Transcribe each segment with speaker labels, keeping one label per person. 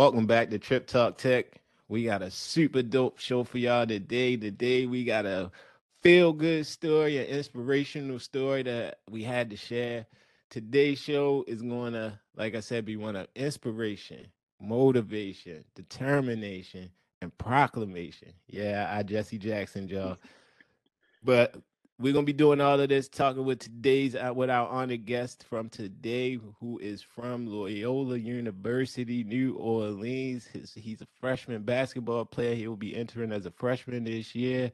Speaker 1: Welcome back to Trip Talk Tech. We got a super dope show for y'all today. Today we got a feel good story, an inspirational story that we had to share. Today's show is going to, like I said, be one of inspiration, motivation, determination, and proclamation. Yeah, I Jesse Jackson, y'all. But we're gonna be doing all of this, talking with today's uh, with our honored guest from today, who is from Loyola University, New Orleans. His, he's a freshman basketball player. He will be entering as a freshman this year.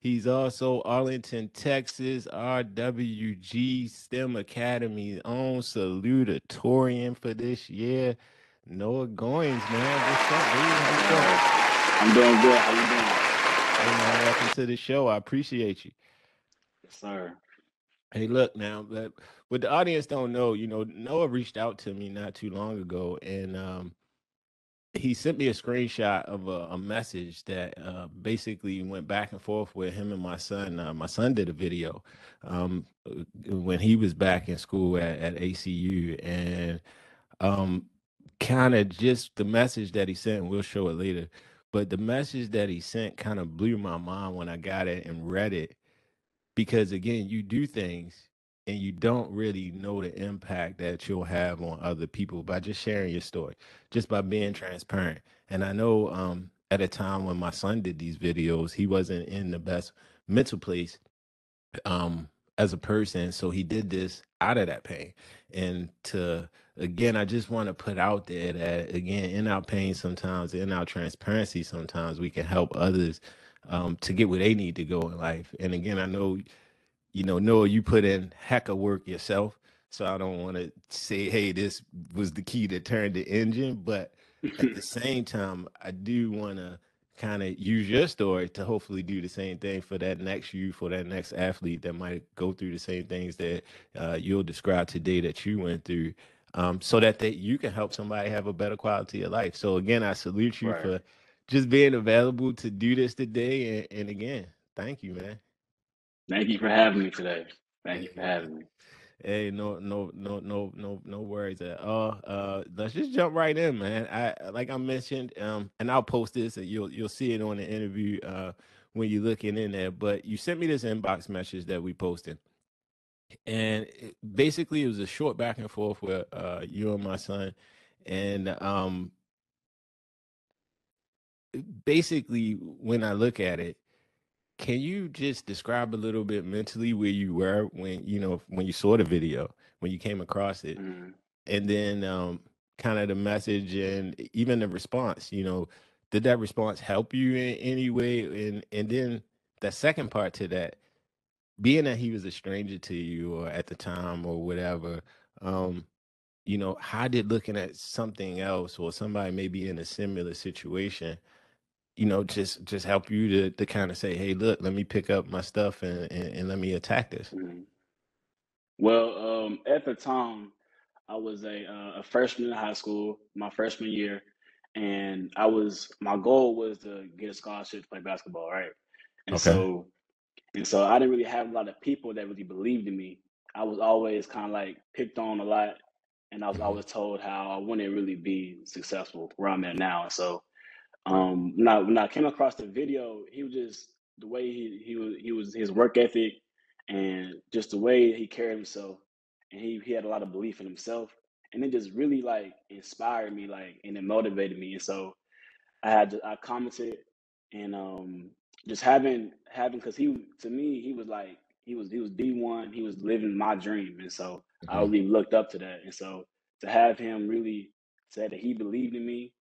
Speaker 1: He's also Arlington, Texas, RWG STEM Academy's own salutatorian for this year. Noah Goines, man. What's up,
Speaker 2: dude? I'm doing good. How you doing?
Speaker 1: Hey, man, welcome to the show. I appreciate you.
Speaker 2: Yes, sir.
Speaker 1: Hey, look now, but what the audience don't know, you know, Noah reached out to me not too long ago, and um, he sent me a screenshot of a, a message that uh, basically went back and forth with him and my son. Uh, my son did a video um, uh, when he was back in school at, at ACU, and um, kind of just the message that he sent. We'll show it later, but the message that he sent kind of blew my mind when I got it and read it because again you do things and you don't really know the impact that you'll have on other people by just sharing your story just by being transparent. And i know um, at a time when my son did these videos he wasn't in the best mental place um, as a person so he did this out of that pain. And to again i just want to put out there that again in our pain sometimes in our transparency sometimes we can help others um, to get where they need to go in life. And again, I know, you know, Noah, you put in heck of work yourself. So I don't want to say, hey, this was the key that turned the engine. But at the same time, I do want to kind of use your story to hopefully do the same thing for that next you, for that next athlete that might go through the same things that uh, you'll describe today that you went through. Um, so that that you can help somebody have a better quality of life. So again, I salute you right. for just being available to do this today. And, and again, thank you, man.
Speaker 2: Thank you for having me today. Thank you for having me.
Speaker 1: Hey, no, no, no, no, no, no worries at all. Uh, let's just jump right in, man. I like I mentioned, um, and I'll post this, and you'll you'll see it on the interview uh when you're looking in there. But you sent me this inbox message that we posted, and it, basically it was a short back and forth with uh you and my son, and um basically when I look at it, can you just describe a little bit mentally where you were when you know when you saw the video, when you came across it, mm. and then um, kind of the message and even the response? You know, did that response help you in any way? And and then the second part to that, being that he was a stranger to you or at the time or whatever, um, you know, how did looking at something else or somebody maybe in a similar situation? You know, just just help you to to kind of say, hey, look, let me pick up my stuff and and, and let me attack this. Mm-hmm.
Speaker 2: Well, um, at the time, I was a uh, a freshman in high school, my freshman year, and I was my goal was to get a scholarship to play basketball, right? And okay. so, and so I didn't really have a lot of people that really believed in me. I was always kind of like picked on a lot, and I was mm-hmm. always told how I wouldn't really be successful where I'm at now. And so um, when I when I came across the video, he was just the way he he was he was his work ethic and just the way he carried himself, and he he had a lot of belief in himself, and it just really like inspired me, like and it motivated me, and so I had to, I commented and um just having having because he to me he was like he was he was D one he was living my dream and so mm-hmm. I really looked up to that and so to have him really say that he believed in me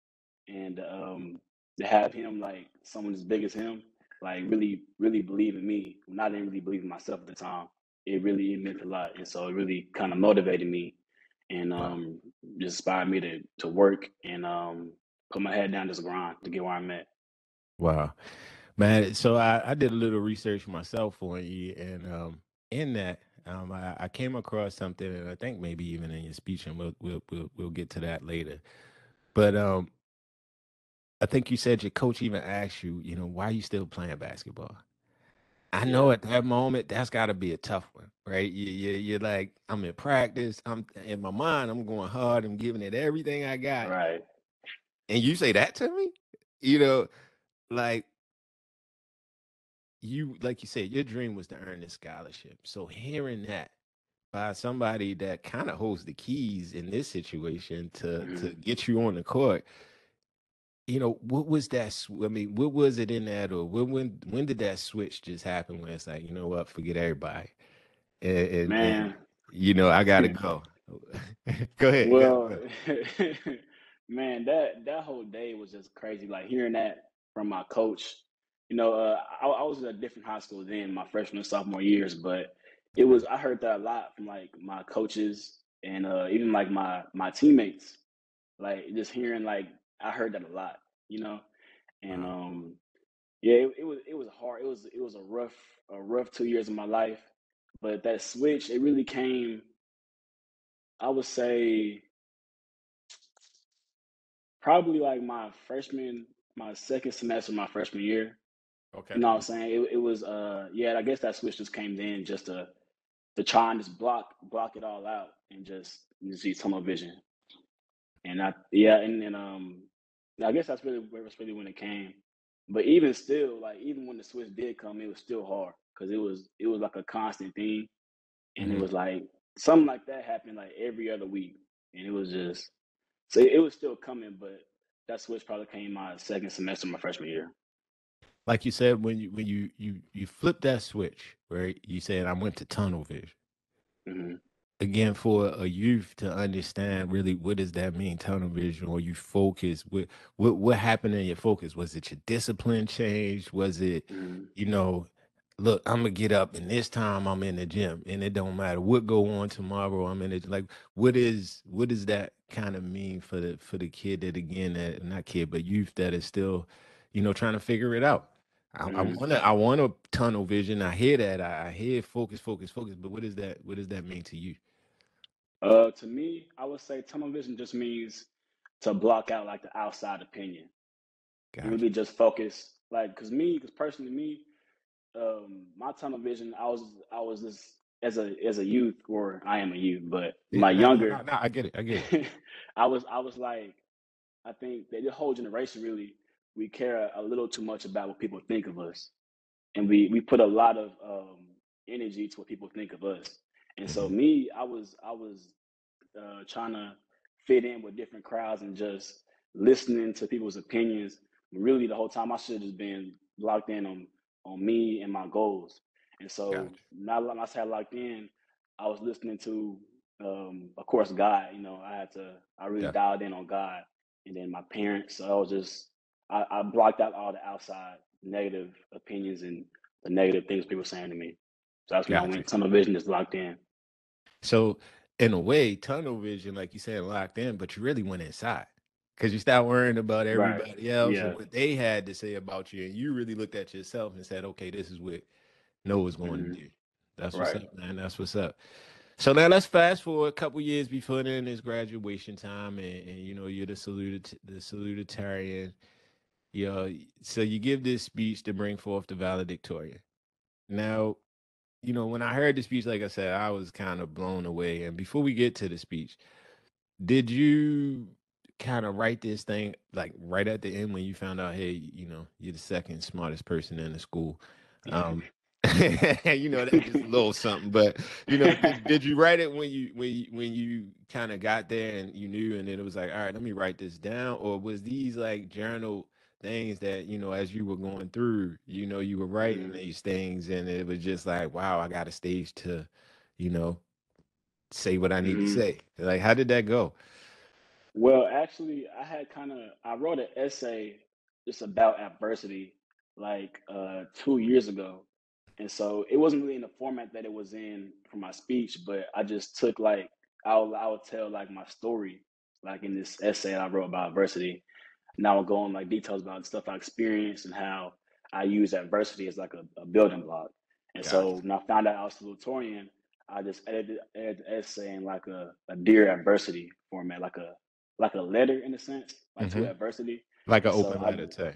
Speaker 2: and um to have him like someone as big as him, like really, really believe in me when I didn't really believe in myself at the time. It really it meant a lot, and so it really kind of motivated me, and um, just inspired me to to work and um, put my head down, just grind to get where I'm at.
Speaker 1: Wow, man! So I, I did a little research myself on you, and um, in that um, I, I, came across something, and I think maybe even in your speech, and we'll we'll we'll, we'll get to that later. But um, I think you said your coach even asked you, you know, why are you still playing basketball? I know at that moment that's got to be a tough one, right? You, you, you're like, I'm in practice. I'm in my mind. I'm going hard. I'm giving it everything I got.
Speaker 2: Right.
Speaker 1: and you say that to me, you know, like you like you said, your dream was to earn this scholarship. So hearing that by somebody that kind of holds the keys in this situation to
Speaker 2: Mhm.
Speaker 1: to get you on the court, you know, what was that? sw- I mean, what was it in that, or when when when did that switch just happen? When it's like, you know what, forget everybody, and and, and
Speaker 2: Man,
Speaker 1: you know, I gotta go. go ahead.
Speaker 2: well,
Speaker 1: go
Speaker 2: man, that that whole day was just crazy. Like hearing that from my coach. You know, uh, I, I was at a different high school then, my freshman and sophomore years, but it was I heard that a lot from like my coaches and uh, even like my my teammates. Like just hearing like I heard that a lot, you know, and um, yeah, it, it was it was hard. It was it was a rough a rough two years of my life, but that switch it really came. I would say probably like my freshman, my second semester, of my freshman year.
Speaker 1: Okay.
Speaker 2: You know what I'm saying? It, it was uh yeah, I guess that switch just came then just to to try and just block block it all out and just just see tunnel vision. And I yeah, and then um I guess that's really where was really when it came. But even still, like even when the switch did come, it was still hard because it was it was like a constant thing, and it
Speaker 1: Mhm.
Speaker 2: was like something like that happened like every other week, and it was just so it was still coming, but that switch probably came my second semester, of my freshman year.
Speaker 1: Like you said, when you when you you you flip that switch, where you said I went to tunnel vision.
Speaker 2: hmm
Speaker 1: again for a youth to understand really what does that mean tunnel vision or you focus what what what happened in your focus was it your discipline change was it
Speaker 2: hmm
Speaker 1: you know look i'm gonna get up and this time i'm in the gym and it don't matter what go on tomorrow i'm in it like what is what does that kind of mean for the for the kid that again that not kid but youth that is still you know trying to figure it out I, I
Speaker 2: hmm
Speaker 1: want to I want a tunnel vision. I hear that. I, I hear focus, focus, focus. But what does that what does that mean to you?
Speaker 2: Uh, to me, I would say tunnel vision just means to block out like the outside opinion
Speaker 1: Gotcha.
Speaker 2: really just focus. Like, cause me, cause personally, me, um, my tunnel vision, I was, I was this as a as a youth, or I am a youth, but
Speaker 1: Yeah,
Speaker 2: my
Speaker 1: no, no, no,
Speaker 2: younger,
Speaker 1: no, I get it. I get it.
Speaker 2: I was, I was like, I think that the whole generation really we care a little too much about what people think of us, and we we put a lot of um, energy to what people think of us. And so
Speaker 1: Mhm.
Speaker 2: me, I was, I was uh, trying to fit in with different crowds and just listening to people's opinions. Really, the whole time I should have just been locked in on on me and my goals. And so
Speaker 1: Gotcha.
Speaker 2: now that I had locked in, I was listening to, um, of course, God. You know, I had to, I really
Speaker 1: Yeah.
Speaker 2: dialed in on God, and then my parents. So I was just, I, I blocked out all the outside negative opinions and the negative things people saying to me. So that's when I
Speaker 1: Gotcha.
Speaker 2: went tunnel vision, is locked in.
Speaker 1: So in a way, tunnel vision, like you said, locked in, but you really went inside. Cause you stopped worrying about
Speaker 2: Right.
Speaker 1: everybody else
Speaker 2: Yeah.
Speaker 1: and what they had to say about you. And you really looked at yourself and said, okay, this is what Noah's going
Speaker 2: hmm
Speaker 1: to do. That's what's
Speaker 2: Right.
Speaker 1: up, man. That's what's up. So now let's fast forward a couple years before then is graduation time, and, and you know you're the salutat the salutatorian. You know, so you give this speech to bring forth the valedictorian. Now, you know, when I heard the speech, like I said, I was kind of blown away. And before we get to the speech, did you kind of write this thing like right at the end when you found out, hey, you know, you're the second smartest person in the school? Um, you know, that's just a little something. But you know, did, did you write it when you when you when you kind of got there and you knew, and then it was like, all right, let me write this down, or was these like journal things that you know as you were going through, you know, you were writing
Speaker 2: Mhm.
Speaker 1: these things, and it was just like, wow, I got a stage to, you know, say what I need to
Speaker 2: Mhm.
Speaker 1: say. Like, how did that go?
Speaker 2: Well, actually, I had kind of I wrote an essay just about adversity like uh two years ago. And so it wasn't really in the format that it was in for my speech, but I just took like I'll I would tell like my story like in this essay I wrote about adversity. And I would go on like details about stuff I experienced and how I use adversity as like a, a building block. And so when I found out I was salutatorian, I just edited, edited the essay in like a, a dear adversity format, like a like a letter in a sense, like to
Speaker 1: hmm
Speaker 2: adversity.
Speaker 1: Like an
Speaker 2: so
Speaker 1: open
Speaker 2: I
Speaker 1: letter, too.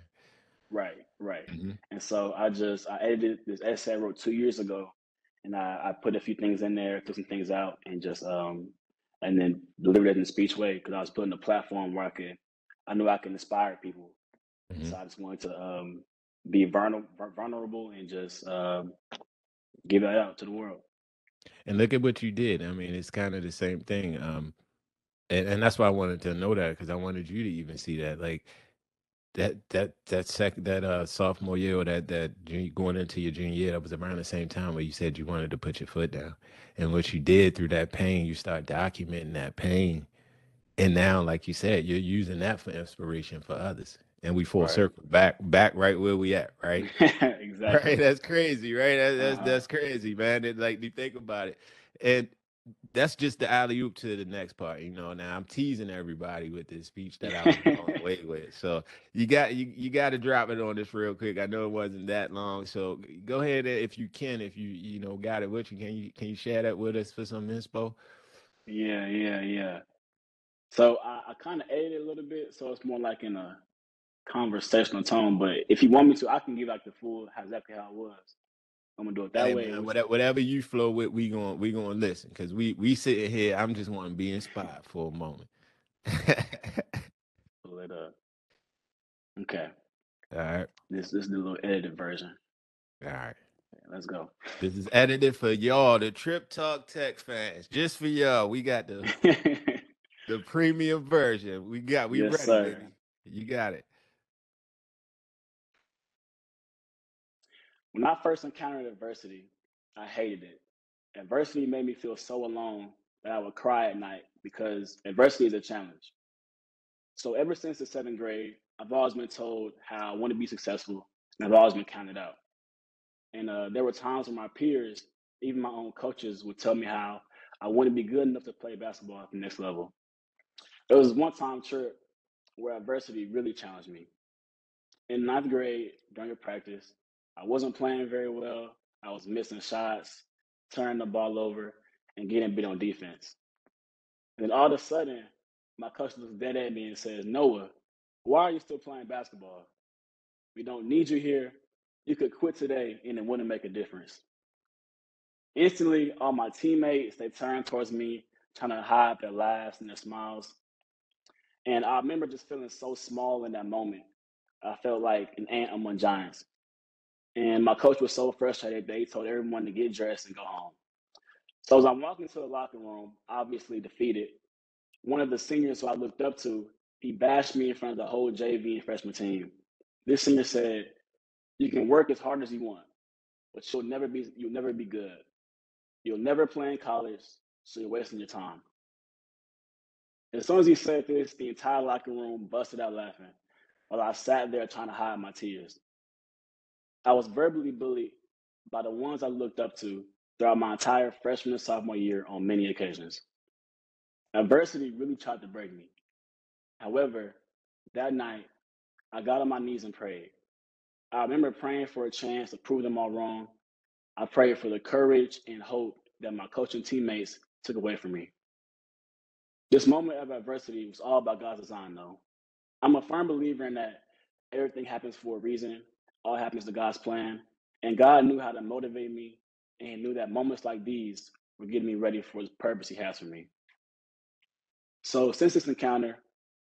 Speaker 2: right, right.
Speaker 1: hmm
Speaker 2: And so I just I edited this essay I wrote two years ago, and I, I put a few things in there, took some things out, and just um and then delivered it in a speech way because I was putting a platform where I could I knew I could inspire people.
Speaker 1: Mhm.
Speaker 2: So I just wanted to um, be vulnerable, vulnerable, and just um, give that out to the world.
Speaker 1: And look at what you did. I mean, it's kind of the same thing. Um, and, and that's why I wanted to know that because I wanted you to even see that. Like that that that sec that uh sophomore year or that that junior, going into your junior year, that was around the same time where you said you wanted to put your foot down. And what you did through that pain, you start documenting that pain. And now, like you said, you're using that for inspiration for others. And we full
Speaker 2: Right.
Speaker 1: circle back back right where we at, right? Right,
Speaker 2: exactly.
Speaker 1: that's crazy, right? That, that's
Speaker 2: Uh-huh.
Speaker 1: that's crazy, man. It, like you think about it, and that's just the alley oop to the next part. You know, now I'm teasing everybody with this speech that I was going away with. So you got you you got to drop it on this real quick. I know it wasn't that long, so go ahead if you can, if you you know got it with you, can you can you share that with us for some inspo?
Speaker 2: Yeah, yeah, yeah. So I, I kind of edited it a little bit, so it's more like in a conversational tone. But if you want me to, I can give like the full exactly how it was. I'm gonna do it that
Speaker 1: Hey,
Speaker 2: way.
Speaker 1: man, whatever, whatever you flow with, we going we gonna listen because we we sitting here. I'm just want to be inspired for a moment.
Speaker 2: pull it up. Okay,
Speaker 1: All right,
Speaker 2: this this is the little edited version.
Speaker 1: all right.
Speaker 2: Let's go.
Speaker 1: This is edited for y'all, the Trip Talk Tech fans. Just for y'all, we got the the premium version. We got we
Speaker 2: Yes,
Speaker 1: ready,
Speaker 2: sir.
Speaker 1: baby. You got it.
Speaker 2: When I first encountered adversity, I hated it. Adversity made me feel so alone that I would cry at night because adversity is a challenge. So ever since the seventh grade, I've always been told how I want to be successful, and I've always been counted out. And uh, there were times when my peers, even my own coaches, would tell me how I wouldn't be good enough to play basketball at the next level. There was one time trip where adversity really challenged me. In ninth grade, during a practice, I wasn't playing very well. I was missing shots, turning the ball over, and getting beat on defense. And then all of a sudden, my coach looks dead at me and says, Noah, why are you still playing basketball? We don't need you here. You could quit today and it wouldn't make a difference. Instantly, all my teammates, they turned towards me, trying to hide their laughs and their smiles. And I remember just feeling so small in that moment. I felt like an ant among giants. And my coach was so frustrated he told everyone to get dressed and go home. So as I'm walking to the locker room, obviously defeated, one of the seniors who I looked up to, he bashed me in front of the whole JV and freshman team. This senior said, "You can work as hard as you want, but you'll never be you'll never be good. You'll never play in college, so you're wasting your time." As soon as he said this, the entire locker room busted out laughing, while I sat there trying to hide my tears. I was verbally bullied by the ones I looked up to throughout my entire freshman and sophomore year on many occasions. Adversity really tried to break me. However, that night, I got on my knees and prayed. I remember praying for a chance to prove them all wrong. I prayed for the courage and hope that my coaching teammates took away from me. This moment of adversity was all about God's design, though. I'm a firm believer in that everything happens for a reason, all happens to God's plan. And God knew how to motivate me and knew that moments like these were getting me ready for the purpose he has for me. So since this encounter,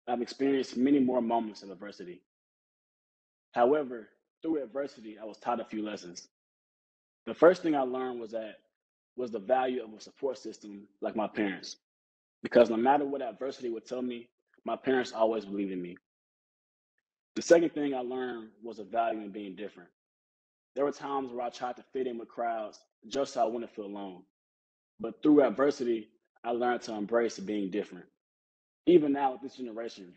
Speaker 2: I've experienced many more moments of adversity. However, through adversity, I was taught a few lessons. The first thing I learned was that was the value of a support system like my parents. Because no matter what adversity would tell me, my parents always believed in me. The second thing I learned was the value in being different. There were times where I tried to fit in with crowds just so I wouldn't feel alone. But through adversity, I learned to embrace being different. Even now, with this generation,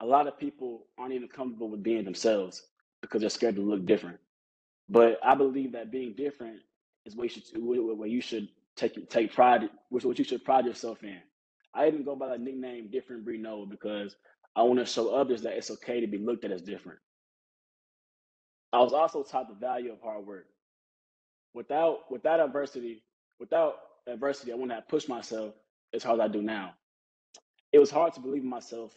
Speaker 2: a lot of people aren't even comfortable with being themselves because they're scared to look different. But I believe that being different is what you should, what you should take take pride, what you should pride yourself in. I even go by the nickname Different Noah because I want to show others that it's okay to be looked at as different. I was also taught the value of hard work. Without without adversity, without adversity, I wouldn't have pushed myself as hard as I do now. It was hard to believe in myself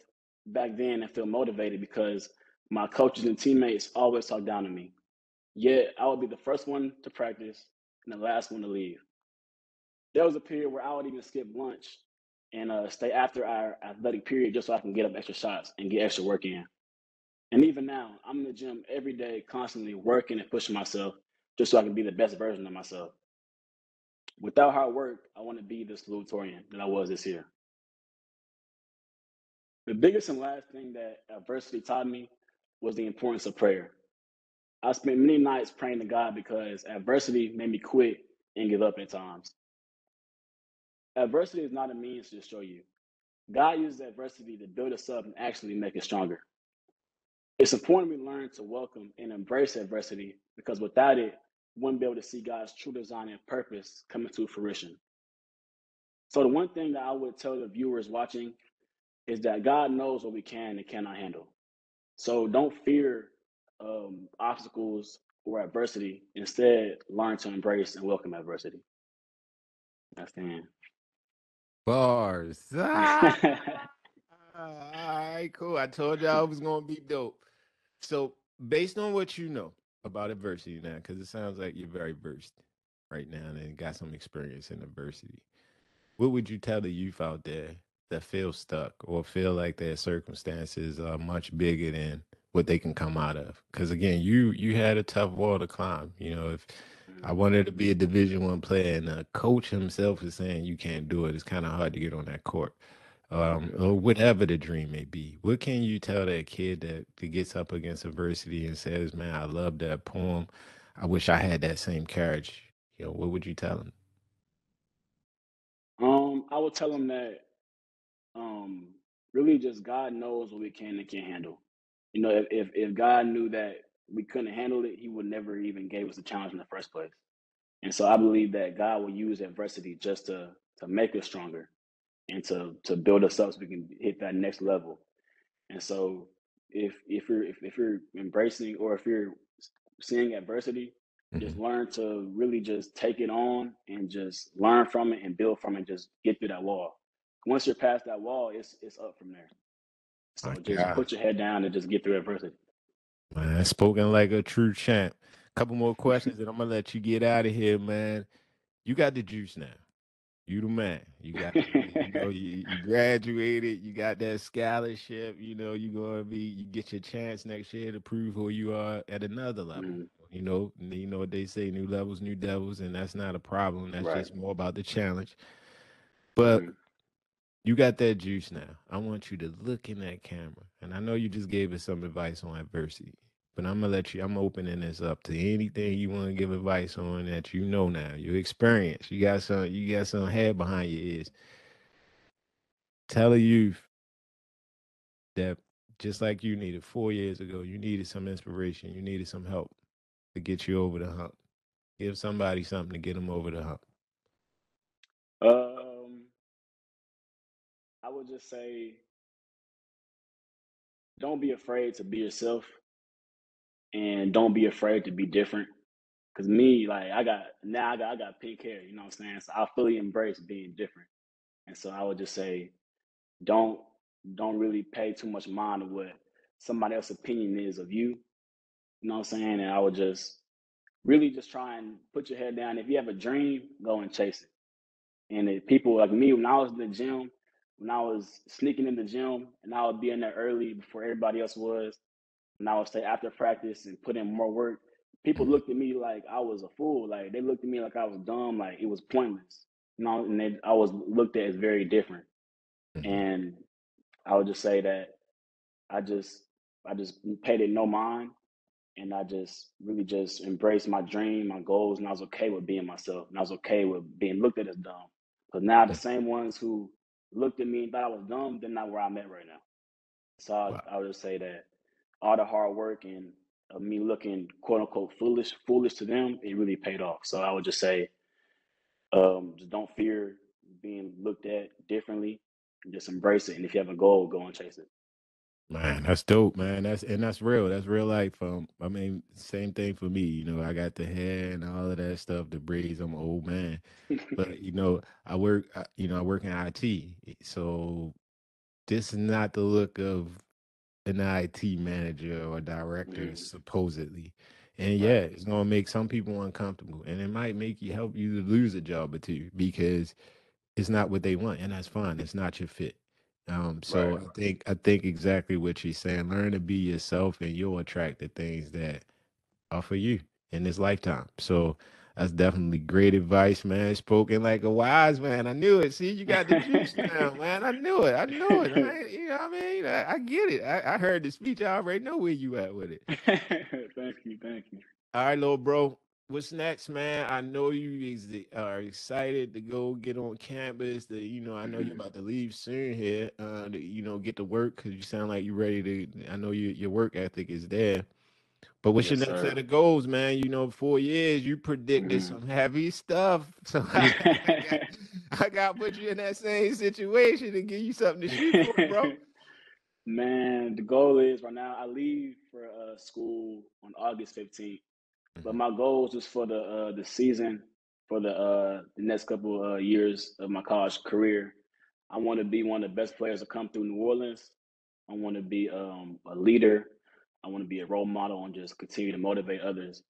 Speaker 2: back then and feel motivated because my coaches and teammates always talked down to me. Yet I would be the first one to practice and the last one to leave. There was a period where I would even skip lunch and uh, stay after our athletic period just so I can get up extra shots and get extra work in. And even now, I'm in the gym every day, constantly working and pushing myself just so I can be the best version of myself. Without hard work, I want to be the salutatorian that I was this year. The biggest and last thing that adversity taught me was the importance of prayer. I spent many nights praying to God because adversity made me quit and give up at times. Adversity is not a means to destroy you. God uses adversity to build us up and actually make us stronger. It's important we learn to welcome and embrace adversity because without it, we wouldn't be able to see God's true design and purpose coming to fruition. So, the one thing that I would tell the viewers watching is that God knows what we can and cannot handle. So, don't fear um, obstacles or adversity. Instead, learn to embrace and welcome adversity. That's the end.
Speaker 1: Bars. Ah! all right, cool. I told y'all it was gonna be dope. So, based on what you know about adversity now, because it sounds like you're very versed right now and got some experience in adversity, what would you tell the youth out there that feel stuck or feel like their circumstances are much bigger than what they can come out of? Because again, you you had a tough wall to climb. You know, if I wanted to be a Division One player, and the coach himself is saying you can't do it, it's kind of hard to get on that court um, or whatever the dream may be. What can you tell that kid that, that gets up against adversity and says, "Man, I love that poem. I wish I had that same courage." You know, what would you tell him?
Speaker 2: Um, I would tell him that um, really just God knows what we can and can't handle. You know, if, if if God knew that we couldn't handle it, He would never even gave us a challenge in the first place. And so I believe that God will use adversity just to to make us stronger and to to build us up so we can hit that next level. And so if if you're if, if you're embracing or if you're seeing adversity, just
Speaker 1: hmm
Speaker 2: learn to really just take it on and just learn from it and build from it. Just get through that wall. Once you're past that wall, it's it's up from there. So just
Speaker 1: God,
Speaker 2: put your head down and just get through adversity.
Speaker 1: Man, spoken like a true champ. Couple more questions, and I'm gonna let you get out of here, man. You got the juice now. You the man. You got, you know, you, you graduated. You got that scholarship. You know, you gonna be. You get your chance next year to prove who you are at another level.
Speaker 2: Mhm.
Speaker 1: You know, you know what they say: new levels, new devils, and that's not a problem. That's
Speaker 2: Right.
Speaker 1: just more about the challenge. But
Speaker 2: Mhm.
Speaker 1: You got that juice now. I want you to look in that camera, and I know you just gave us some advice on adversity. But I'm gonna let you. I'm opening this up to anything you want to give advice on that you know now. Your experience. You got some. You got some head behind your ears. Tell a youth that just like you needed four years ago, you needed some inspiration. You needed some help to get you over the hump. Give somebody something to get them over the hump.
Speaker 2: Um, would just say, don't be afraid to be yourself, and don't be afraid to be different. Cause me, like I got now, I got I got pink hair. You know what I'm saying? So I fully embrace being different. And so I would just say, don't don't really pay too much mind to what somebody else's opinion is of you. You know what I'm saying? And I would just really just try and put your head down. If you have a dream, go and chase it. And people like me, when I was in the gym, when I was sneaking in the gym and I would be in there early before everybody else was, and I would stay after practice and put in more work, people
Speaker 1: Mhm,
Speaker 2: looked at me like I was a fool. Like they looked at me like I was dumb, like it was pointless. You know, and they, I was looked at as very different.
Speaker 1: mhm.
Speaker 2: And I would just say that I just I just paid it no mind and I just really just embraced my dream, my goals, and I was okay with being myself. And I was okay with being looked at as dumb. But now the same ones who looked at me and thought I was dumb, they're not where I'm at right now. So I,
Speaker 1: Wow.
Speaker 2: I would just say that all the hard work and of me looking quote unquote foolish, foolish to them, it really paid off. So I would just say, um, just don't fear being looked at differently. Just embrace it. And if you have a goal, go and chase it.
Speaker 1: Man, that's dope, man. That's and that's real. That's real life. Um, I mean, same thing for me. You know, I got the hair and all of that stuff, the braids. I'm an old man, but you know, I work. I- You know, I work in IT, so this is not the look of an IT manager or director,
Speaker 2: Mm,
Speaker 1: supposedly. And
Speaker 2: right.
Speaker 1: yeah, it's gonna make some people uncomfortable, and it might make you help you to lose a job or two because it's not what they want, and that's fine. It's not your fit. Um, so
Speaker 2: Right.
Speaker 1: I think I think exactly what she's saying. Learn to be yourself, and you'll attract the things that are for you in this lifetime. So that's definitely great advice, man. Spoken like a wise man. I knew it. See, you got the juice now, man. I knew it. I knew it. I, you know what I mean? I, I get it. I, I heard the speech. I already know where you at with it.
Speaker 2: thank you, thank you.
Speaker 1: All right, little bro. What's next, man? I know you ex- are excited to go get on campus. To, you know, I know you're
Speaker 2: Mhm.
Speaker 1: about to leave soon here. Uh, to, you know, get to work because you sound like you're ready to. I know you, your work ethic is there. But what's
Speaker 2: Yes,
Speaker 1: your next
Speaker 2: sir.
Speaker 1: set of goals, man? You know, four years, you predicted
Speaker 2: Mhm.
Speaker 1: some heavy stuff. So I, I got to put you in that same situation and give you something to shoot for, bro.
Speaker 2: Man, the goal is right now I leave for uh, school on August 15th. But
Speaker 1: Mhm.
Speaker 2: my goals is for the uh, the season, for the uh, the next couple uh, years of my college career. I want to be one of the best players to come through New Orleans. I want to be um, a leader. I want to be a role model and just continue to motivate others.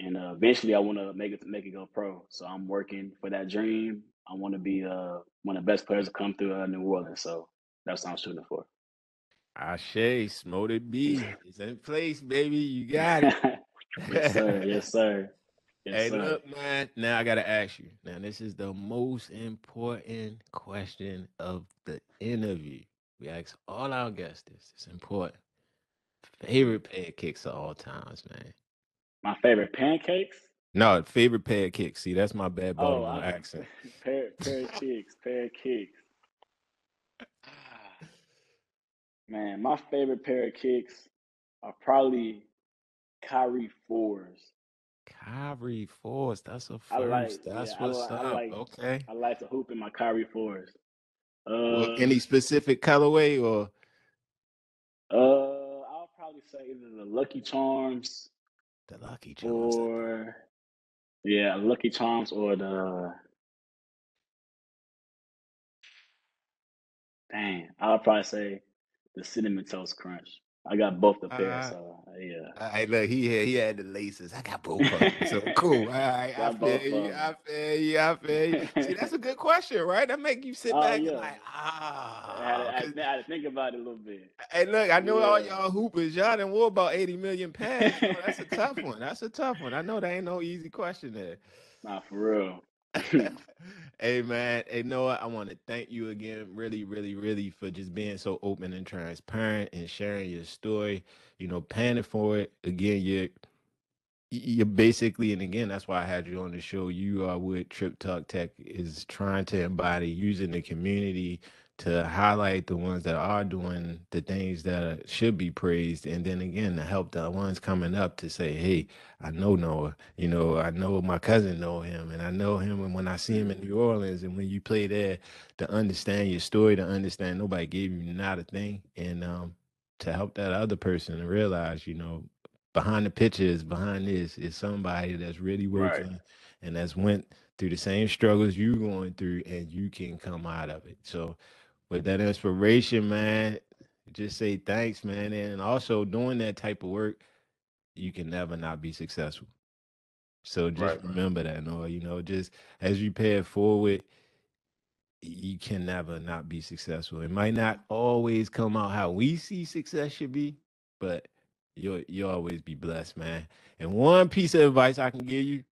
Speaker 2: And uh, eventually, I want to make it make it go pro. So I'm working for that dream. I want to be uh, one of the best players to come through uh, New Orleans. So that's what I'm shooting for.
Speaker 1: Ashe, Smoted B is in place, baby. You got it.
Speaker 2: yes, sir. Yes, sir. Yes,
Speaker 1: Hey,
Speaker 2: sir.
Speaker 1: look, man. Now I gotta ask you. Now, this is the most important question of the interview. We ask all our guests this. It's important. Favorite pancakes of kicks all times, man.
Speaker 2: My favorite pancakes.
Speaker 1: No, favorite pancakes. See, that's my bad
Speaker 2: Oh,
Speaker 1: Baltimore
Speaker 2: I,
Speaker 1: accent.
Speaker 2: pair pair of kicks, pair of kicks. Ah, Man, my favorite pair of kicks are probably Kyrie fours.
Speaker 1: Kyrie fours. That's a
Speaker 2: I like,
Speaker 1: first. That's
Speaker 2: yeah,
Speaker 1: what's
Speaker 2: I
Speaker 1: up.
Speaker 2: like,
Speaker 1: Okay.
Speaker 2: I like to hoop in my Kyrie fours.
Speaker 1: Well,
Speaker 2: Uh,
Speaker 1: any specific colorway or
Speaker 2: uh, I'll probably say either the Lucky Charms
Speaker 1: the Lucky Charms?
Speaker 2: or yeah, Lucky Charms or the dang. I'll probably say the Cinnamon Toast Crunch. I got both the pairs,
Speaker 1: Uh,
Speaker 2: so yeah.
Speaker 1: All right, look, he had he had the laces. I got both of them. So cool. All right, I feel you. I feel you. I feel you. See, that's a good question, right? That make you sit
Speaker 2: Oh
Speaker 1: back and like,
Speaker 2: I
Speaker 1: ah.
Speaker 2: I,
Speaker 1: 'cause-
Speaker 2: had to- I had to think about it a little bit.
Speaker 1: Hey, look, I know all y'all hoopers. Y'all done wore about 80 million. So that's a tough one. That's a tough one. I know that ain't no easy question there.
Speaker 2: Nah, for real.
Speaker 1: hey man, hey Noah, I want to thank you again, really, really, really, for just being so open and transparent and sharing your story. You know, paying for it. Again, you're you're basically, and again, that's why I had you on the show. You uh, are what Trip Talk Tech is trying to embody, using the community to highlight the ones that are doing the things that should be praised, and then again to help the ones coming up to say, "Hey, I know Noah. You know, I know my cousin know him, and I know him. And when I see him in New Orleans, and when you play there, to understand your story, to understand nobody gave you not a thing, and um, to help that other person to realize, you know, behind the pictures, behind this is somebody that's really
Speaker 2: Right.
Speaker 1: working and that's went through the same struggles you're going through, and you can come out of it. So, with that inspiration, man, just say thanks, man, and also doing that type of work, you can never not be successful. So just
Speaker 2: Right.
Speaker 1: remember that, Noah. You know, just as you pay it forward, you can never not be successful. It might not always come out how we see success should be, but you'll you'll always be blessed, man. And one piece of advice I can give you,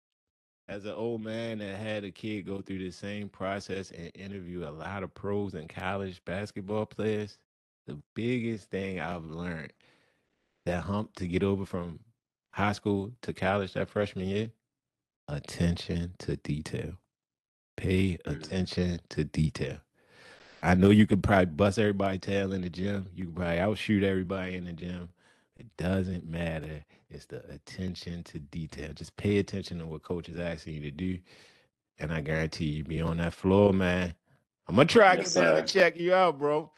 Speaker 1: as an old man that had a kid go through the same process and interview a lot of pros and college basketball players, the biggest thing I've learned that hump to get over from high school to college that freshman year, attention to detail. Pay attention to detail. I know you could probably bust everybody tail in the gym. You could probably outshoot everybody in the gym. It doesn't matter. It's the attention to detail. Just pay attention to what coach is asking you to do. And I guarantee you be on that floor, man. I'm gonna try to
Speaker 2: Yes,
Speaker 1: get down and check you out, bro.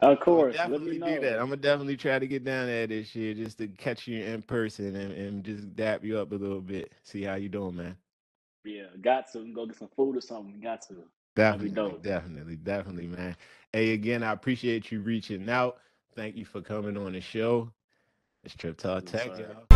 Speaker 2: Of course.
Speaker 1: gonna
Speaker 2: Let me
Speaker 1: definitely do that. I'm gonna definitely try to get down there this year just to catch you in person and, and just dap you up a little bit. See how you doing, man.
Speaker 2: Yeah, got to go get some food or something. Got to.
Speaker 1: Definitely, definitely, definitely, man. Hey, again, I appreciate you reaching out. Thank you for coming on the show. It's Trip Talk Tech, y'all.